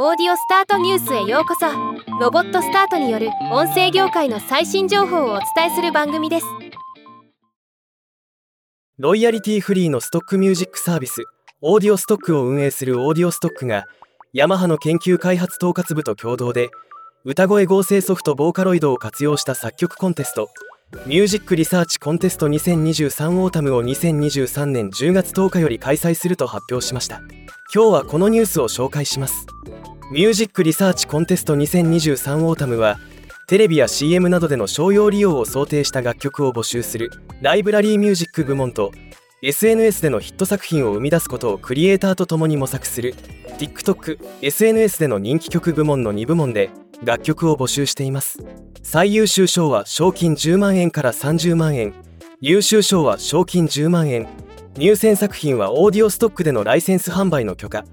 オーディオスタートニュースへようこそ。ロボットスタートによる音声業界の最新情報をお伝えする番組です。ロイヤリティフリーのストックミュージックサービスオーディオストックを運営するオーディオストックがヤマハの研究開発統括部と共同で歌声合成ソフト VOCALOID を活用した作曲コンテスト Music Research Contest 2023 Autumn を2023年10月10日より開催すると発表しました。今日はこのニュースを紹介します。 Music Research Contest 2023 Autumn はテレビや CM などでの商用利用を想定した楽曲を募集するライブラリーミュージック部門と SNS でのヒット作品を生み出すことをクリエイターと共に模索する TikTok、SNS での人気曲部門の2部門で楽曲を募集しています最優秀賞は賞金10万円から30万円優秀賞は賞金10万円入選作品はオーディオストックでのライセンス販売の許可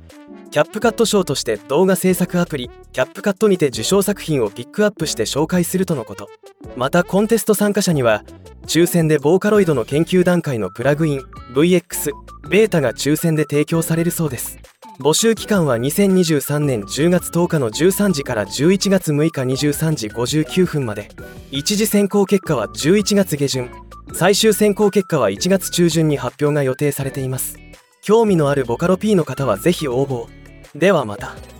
キャップカット賞として動画制作アプリキャップカットにて受賞作品をピックアップして紹介するとのこと。またコンテスト参加者には抽選でボーカロイドの研究段階のプラグイン VX ベータが抽選で提供されるそうです。募集期間は2023年10月10日の13時から11月6日23時59分まで。一次選考結果は11月下旬。最終選考結果は1月中旬に発表が予定されています。興味のあるボカロ P の方はぜひ応募。ではまた。